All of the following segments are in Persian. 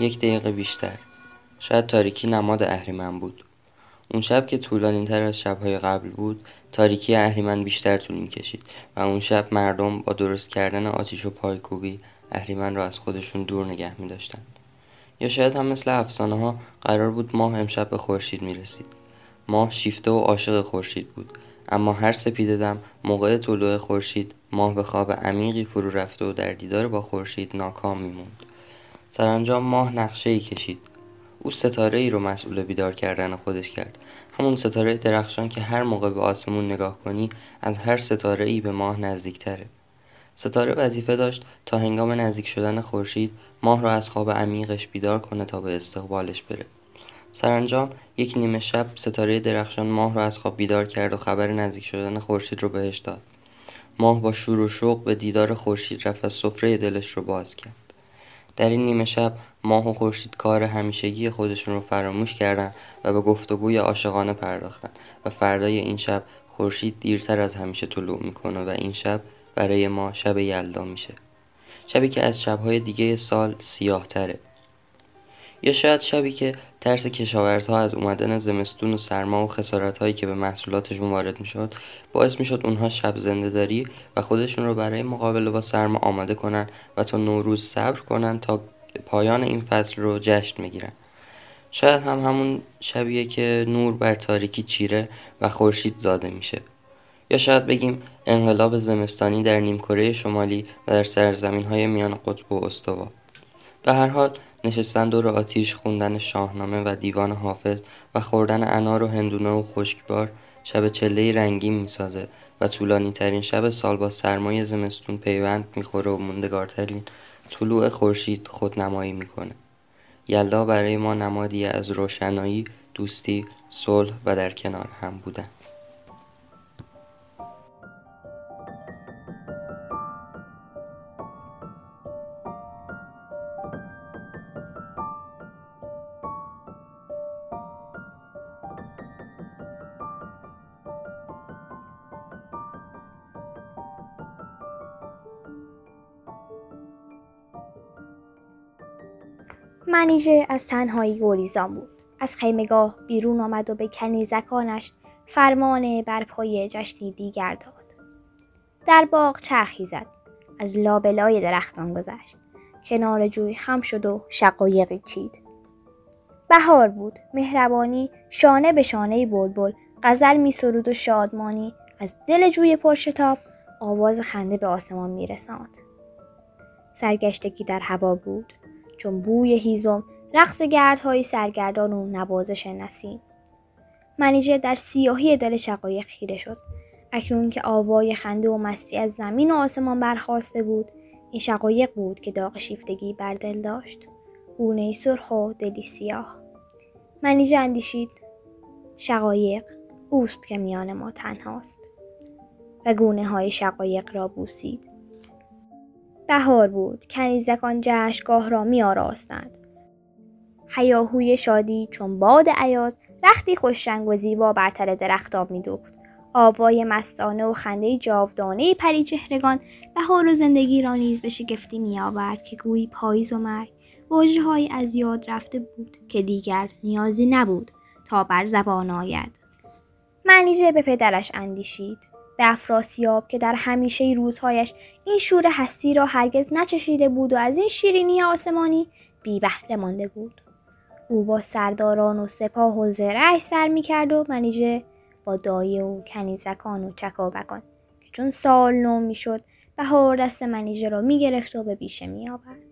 یک دقیقه بیشتر. شاید تاریکی نماد اهریمن بود. اون شب که طولانی تر از شبهای قبل بود تاریکی اهریمن بیشتر طول می‌کشید و اون شب مردم با درست کردن آتیش و پایکوبی اهریمن را از خودشون دور نگه میداشتند. یا شاید هم مثل افسانه ها قرار بود ماه امشب به خورشید می‌رسید. ماه شیفته و عاشق خورشید بود. اما هر سپیده دم موقع طلوع خورشید ماه به خواب عمیقی فرو رفته و در دیدار با خورشید ناکام میموند. سرانجام ماه نقشه ای کشید. او ستاره ای رو مسئول بیدار کردن خودش کرد. همون ستاره درخشان که هر موقع به آسمون نگاه کنی از هر ستاره ای به ماه نزدیکتره. ستاره وظیفه داشت تا هنگام نزدیک شدن خورشید ماه را از خواب عمیقش بیدار کنه تا به استقبالش بره. سرانجام یک نیمه شب ستاره درخشان ماه را از خواب بیدار کرد و خبر نزدیک شدن خورشید رو بهش داد. ماه با شور و شوق به دیدار خورشید رفت و سفره دلش رو باز کرد. در این نیمه شب ماه و خورشید کار همیشگی خودشون رو فراموش کردن و به گفتگوی عاشقانه پرداختن و فردای این شب خورشید دیرتر از همیشه طلوع می‌کنه و این شب برای ما شب یلدا میشه. شبی که از شبهای دیگه سال سیاه تره یا شاید شبی که ترس کشاورزها از اومدن زمستون و سرما و خسارتهایی که به محصولاتشون وارد می‌شد باعث می‌شد اونها شب زنده داری و خودشون رو برای مقابله با سرما آماده کنن و تا نوروز صبر کنن تا پایان این فصل رو جشن می‌گیرن شاید هم همون شبیه که نور بر تاریکی چیره و خورشید زاده میشه. یا شاید بگیم انقلاب زمستانی در نیمکره شمالی و در سرزمین های میان قطب و استوا. به هر حال نشستن دور آتیش خوندن شاهنامه و دیوان حافظ و خوردن انار و هندونه و خشکبار شب چله رنگین می‌سازه و طولانی ترین شب سال با سرمای زمستون پیوند می‌خوره و موندگارترین طلوع خورشید خودنمایی می‌کنه. یلدا برای ما نمادی از روشنایی دوستی صلح و در کنار هم بودن. منیژه از تنهایی گریزان بود. از خیمگاه بیرون آمد و به کنیزکانش فرمان برپای جشنی دیگر داد. در باغ چرخی زد. از لابلای درختان گذشت. کنار جوی خم شد و شقایقی چید. بهار بود. مهربانی شانه به شانه بلبل غزل می سرود و شادمانی. از دل جوی پرشتاب آواز خنده به آسمان می رساند. سرگشتگی در هوا بود. چون بوی هیزم رقص گردهای سرگردان و نوازش نسیم. منیژه در سیاهی دل شقایق خیره شد. اکنون که آوای خنده و مستی از زمین و آسمان برخواسته بود این شقایق بود که داغ شیفتگی بر دل داشت. گونه سرخ و دلی سیاه. منیژه اندیشید شقایق اوست که میان ما تنهاست. و گونه های شقایق را بوسید. بهار بود. کنیزکان جشنگاه را می آراستند. هیاهوی شادی چون باد عیاز رختی خوشرنگ و زیبا بر تل درختاب میدوخت. آوای مستانه و خنده جاودانه پری چهرگان بهار و زندگی را نیز به شگفتی میآورد که گویی پاییز و مرگ واژههایی از یاد رفته بود که دیگر نیازی نبود تا بر زبان آید. منیژه به پدرش اندیشید. به افراسیاب که در همیشه روزهایش این شور هستی را هرگز نچشیده بود و از این شیرینی آسمانی بی بهره مانده بود او با سرداران و سپاه و سر می کرد و منیژه با دایه و کنیزکان و چکابکان که چون سال نو شد بهار دست منیژه را می گرفت و به بیشه می آورد.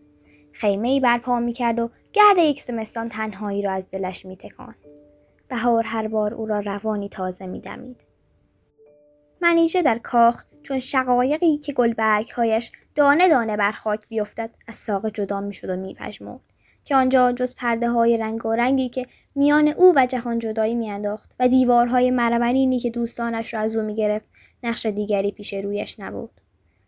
خیمه ای برپا می کرد و گرد یک زمستان تنهایی را از دلش می تکان. بهار هر بار او را روانی تازه می دمید. منیژه در کاخ چون شقایقی که گلبرگهایش دانه دانه بر خاک بیفتد از ساق جدا می‌شد و میپژمرد که آنجا جز پرده های رنگ و رنگی که میان او و جهان جدایی میانداخت و دیوارهای مرمرینی که دوستانش را از او می‌گرفت نقش دیگری پیش رویش نبود.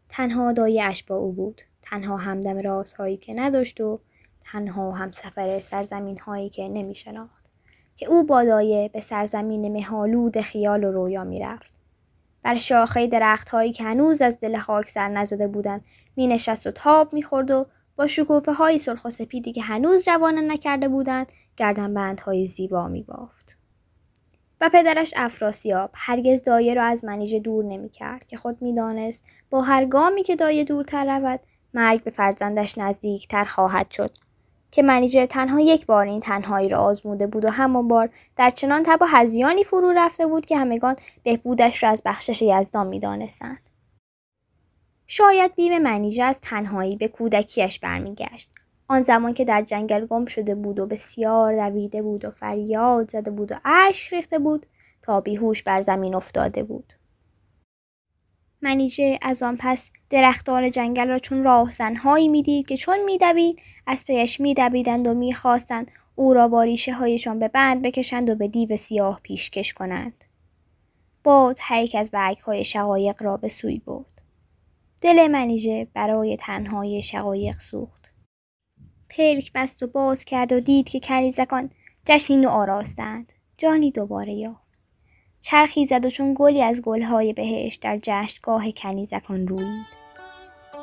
تنها دایش با او بود. تنها همدم رازهایی که نداشت و تنها هم سفر سرزمین هایی که نمی شناخت که او با دایه به سرزمین مهالود خیال و رویا می رفت. بر شاخه درخت هایی که هنوز از دل خاک سر نزده بودند می نشست و تاب می خورد و با شکوفه های سرخ و سپیدی که هنوز جوانان نکرده بودند گردن های زیبا می بافت. و پدرش افراسیاب هرگز دایه را از منیژه دور نمی کرد که خود می دانست با هر گامی که دایه دورتر رود مرگ به فرزندش نزدیکتر خواهد شد که منیژه تنها یک بار این تنهایی را آزموده بود و همان بار در چنان تب و هزیانی فرو رفته بود که همگان بهبودش را از بخشش یزدان می‌دانستند. شاید بیم منیژه از تنهایی به کودکیش برمیگشت. آن زمان که در جنگل گم شده بود و بسیار دویده بود و فریاد زده بود و اشک ریخته بود تا بیهوش بر زمین افتاده بود. منیژه از آن پس درختان جنگل را چون راهزنهایی می‌دید که چون میدوید از پیش میدویدند و می‌خواستند او را با ریشه هایشان به بند بکشند و به دیو سیاه پیشکش کنند. باد هر از برگ های شقایق را به سوی برد. دل منیژه برای تنهای شقایق سوخت. پلک بست و باز کرد و دید که کنیزکان جشنی نو آراستند. جانی دوباره یافت. چرخی زد و چون گلی از گلهای بهش در جشنگاه کنیزکان روید.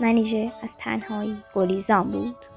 منیژه از تنهایی گلیزان بود.